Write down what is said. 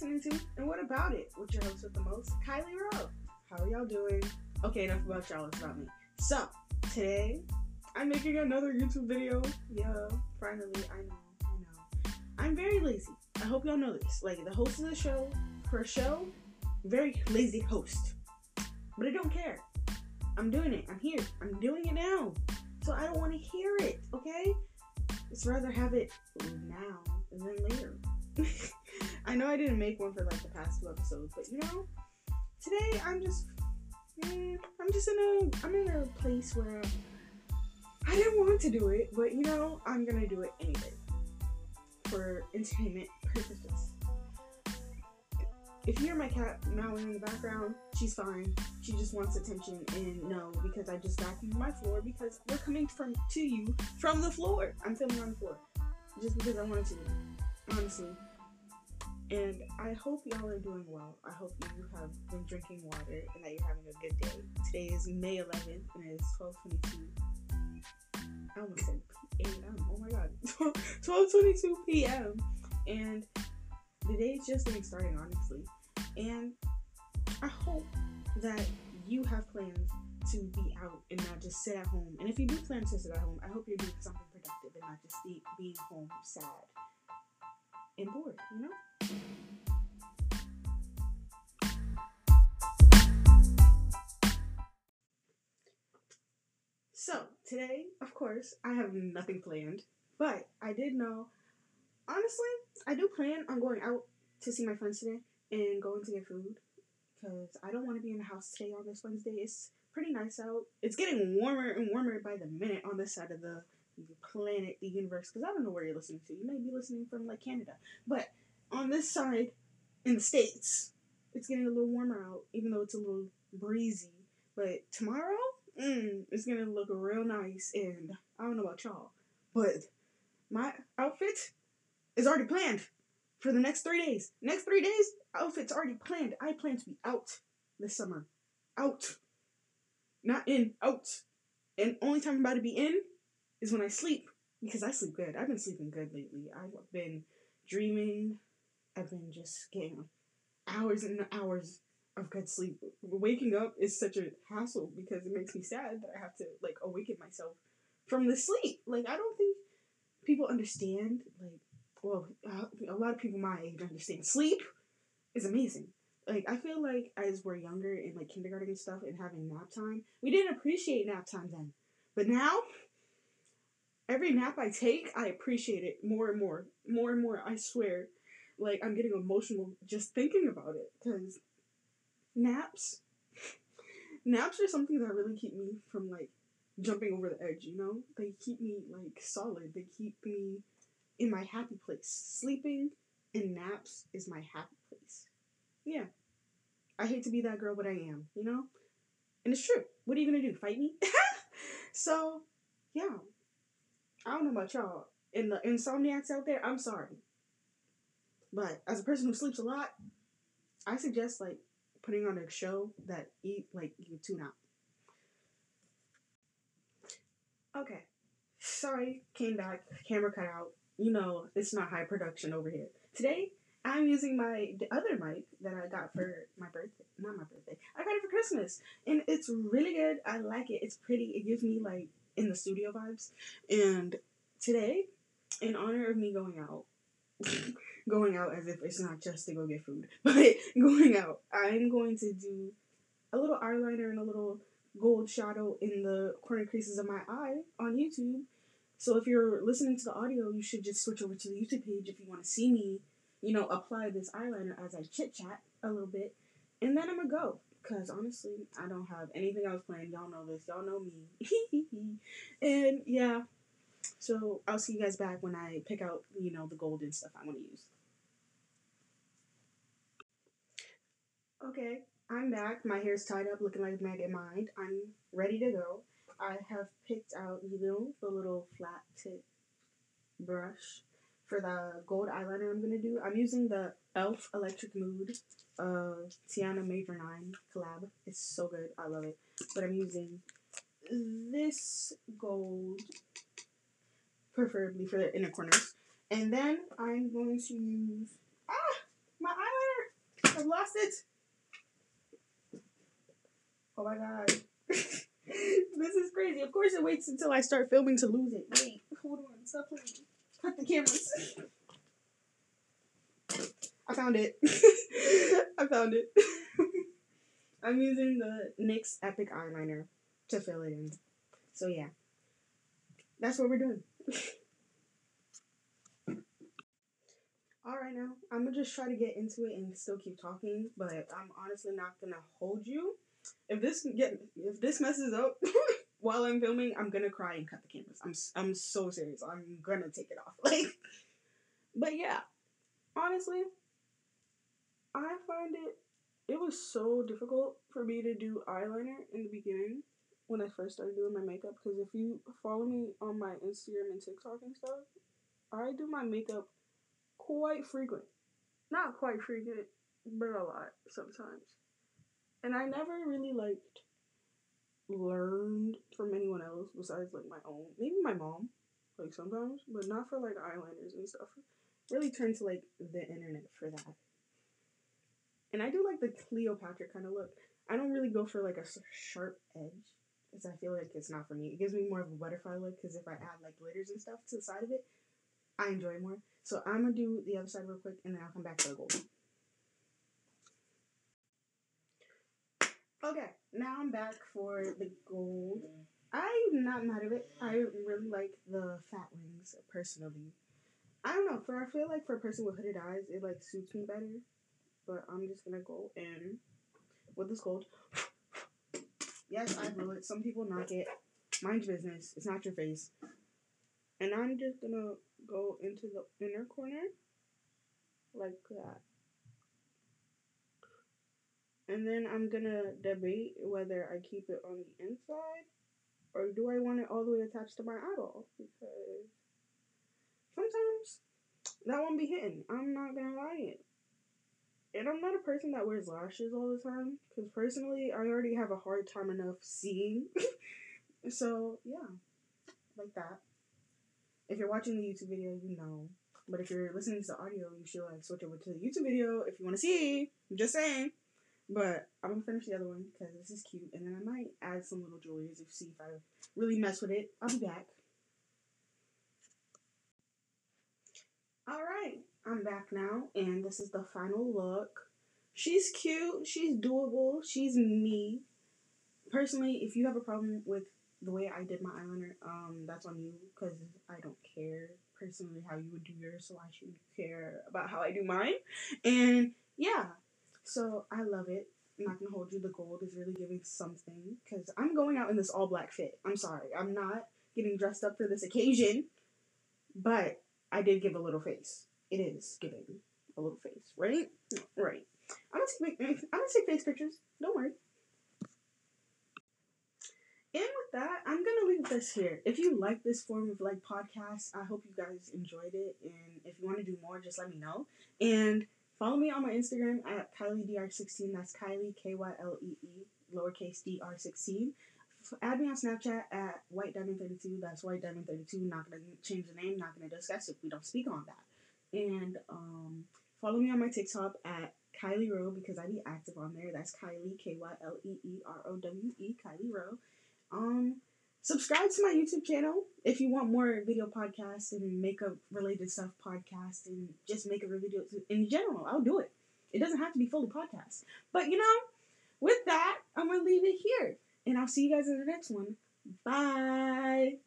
listening to And What About It with your host with the most, Kylee Rowe. How are y'all doing? Okay, enough about y'all, it's about me. So, today, I'm making another YouTube video. Yeah, finally, I know, I know. I'm very lazy. I hope y'all know this. Like, the host of the show, a show, very lazy host. But I don't care. I'm doing it. I'm here. I'm doing it now. So I don't want to hear it, okay? It's rather have it now than later. I know I didn't make one for like the past two episodes, but you know, today I'm just, mm, I'm just in a, I'm in a place where I didn't want to do it, but you know, I'm gonna do it anyway for entertainment purposes. If you hear my cat meowing in the background, she's fine. She just wants attention, and no, because I just vacuumed my floor because we're coming from to you from the floor. I'm filming on the floor just because I wanted to, honestly. And I hope y'all are doing well. I hope you have been drinking water and that you're having a good day. Today is May 11th and it is 12:22. I almost said p.m. Oh my god, 12:22 p.m. And the day is just getting started, honestly. And I hope that you have plans to be out and not just sit at home. And if you do plan to sit at home, I hope you're doing something productive and not just be, being home sad and bored, you know? So, today, of course, I have nothing planned, but I did know, honestly, I do plan on going out to see my friends today and going to get food because I don't want to be in the house today on this Wednesday. It's pretty nice out. It's getting warmer and warmer by the minute on this side of the planet, the universe, because I don't know where you're listening to. You may be listening from like Canada, but on this side in the states, it's getting a little warmer out, even though it's a little breezy. But tomorrow, mm, it's gonna look real nice, and I don't know about y'all, but my outfit is already planned for the next three days. Next three days, outfit's already planned. I plan to be out this summer. Out. Not in, out. And only time I'm about to be in is when I sleep. Because I sleep good. I've been sleeping good lately. I've been dreaming. I've been just getting hours and hours of good sleep. Waking up is such a hassle because it makes me sad that I have to like awaken myself from the sleep. Like I don't think people understand like well, a lot of people my age understand sleep is amazing. Like I feel like as we're younger in like kindergarten and stuff and having nap time, we didn't appreciate nap time then. But now every nap I take, I appreciate it more and more, more and more. I swear, like I'm getting emotional just thinking about it because naps, naps are something that really keep me from like jumping over the edge. You know, they keep me like solid. They keep me in my happy place. Sleeping and naps is my happy place. Yeah, I hate to be that girl, but I am. You know, and it's true. What are you gonna do? Fight me? so, yeah. I don't know about y'all. And the insomniacs out there, I'm sorry. But as a person who sleeps a lot, I suggest like putting on a show that eat like you tune out. Okay. Sorry, came back, camera cut out. You know, it's not high production over here. Today, I'm using my the other mic that I got for my birthday. Not my birthday. I got it for Christmas. And it's really good. I like it. It's pretty. It gives me like in the studio vibes. And today, in honor of me going out, going out as if it's not just to go get food, but going out, I'm going to do a little eyeliner and a little gold shadow in the corner creases of my eye on YouTube. So if you're listening to the audio, you should just switch over to the YouTube page if you want to see me, you know, apply this eyeliner as I chit chat a little bit. And then I'm gonna go. Cause honestly, I don't have anything else planned. Y'all know this. Y'all know me. and yeah. So I'll see you guys back when I pick out, you know, the golden stuff I want to use. Okay, I'm back. My hair's tied up, looking like Megamind. I'm ready to go. I have picked out, you know, the little flat tip brush for the gold eyeliner I'm gonna do. I'm using the e.l.f. Electric Mood uh, Tiana Major9 collab. It's so good. I love it. But I'm using this gold, preferably for the inner corners. And then I'm going to use, ah, my eyeliner I've lost it. Oh my god. this is crazy. Of course it waits until I start filming to lose it. Wait, hold on. Stop playing. Cut the cameras. I found it. I found it. I'm using the NYX Epic Eyeliner to fill it in. So yeah. That's what we're doing. Alright now, I'm gonna just try to get into it and still keep talking, but I'm honestly not gonna hold you. If this get if this messes up while I'm filming, I'm gonna cry and cut the cameras. I'm I'm so serious. I'm gonna take it off. Like, but yeah, honestly, I find it it was so difficult for me to do eyeliner in the beginning when I first started doing my makeup. Because if you follow me on my Instagram and TikTok and stuff, I do my makeup quite frequent. Not quite frequent, but a lot sometimes. And I never really liked learned from anyone else besides like my own, maybe my mom, like sometimes, but not for like eyeliners and stuff. Really turn to like the internet for that. And I do like the Cleopatra kind of look. I don't really go for like a sharp edge because I feel like it's not for me. It gives me more of a butterfly look because if I add like glitters and stuff to the side of it, I enjoy more. So I'm gonna do the other side real quick and then I'll come back to the gold. Okay, now I'm back for the gold. I'm not mad at it. I really like the fat wings personally. I don't know, for I feel like for a person with hooded eyes, it like suits me better. But I'm just gonna go in with this gold. Yes, I blew it. Some people knock it. Mind your business. It's not your face. And I'm just gonna go into the inner corner like that. And then I'm gonna debate whether I keep it on the inside or do I want it all the way attached to my eyeball? Because sometimes that won't be hitting. I'm not gonna lie it. And I'm not a person that wears lashes all the time because personally, I already have a hard time enough seeing. so yeah, like that. If you're watching the YouTube video, you know. But if you're listening to the audio, you should like switch over to the YouTube video if you want to see. I'm just saying. But I'm gonna finish the other one because this is cute, and then I might add some little jewelry to see if I really mess with it. I'll be back. All right, I'm back now, and this is the final look. She's cute. She's doable. She's me. Personally, if you have a problem with the way I did my eyeliner, um, that's on you because I don't care personally how you would do yours, so I shouldn't care about how I do mine. And yeah, so I love it. I'm not gonna hold you. The gold is really giving something because I'm going out in this all black fit. I'm sorry, I'm not getting dressed up for this occasion, but I did give a little face. It is giving a little face, right? Mm-hmm. Right. I'm gonna take I'm gonna take face pictures. Don't worry. And with that, I'm gonna leave this here. If you like this form of like podcast, I hope you guys enjoyed it. And if you want to do more, just let me know. And follow me on my Instagram at KyleeDR16. That's Kylee K Y L E E lowercase DR16. Add me on Snapchat at White Diamond 32. That's White Diamond 32. Not gonna change the name. Not gonna discuss if we don't speak on that. And um, follow me on my TikTok at Kylee Rowe because I be active on there. That's Kylee K Y L E E R O W E Kylee Rowe. Um, subscribe to my YouTube channel if you want more video podcasts and makeup related stuff podcasts and just makeup videos in general. I'll do it. It doesn't have to be fully podcast. But you know, with that, I'm gonna leave it here. And I'll see you guys in the next one. Bye.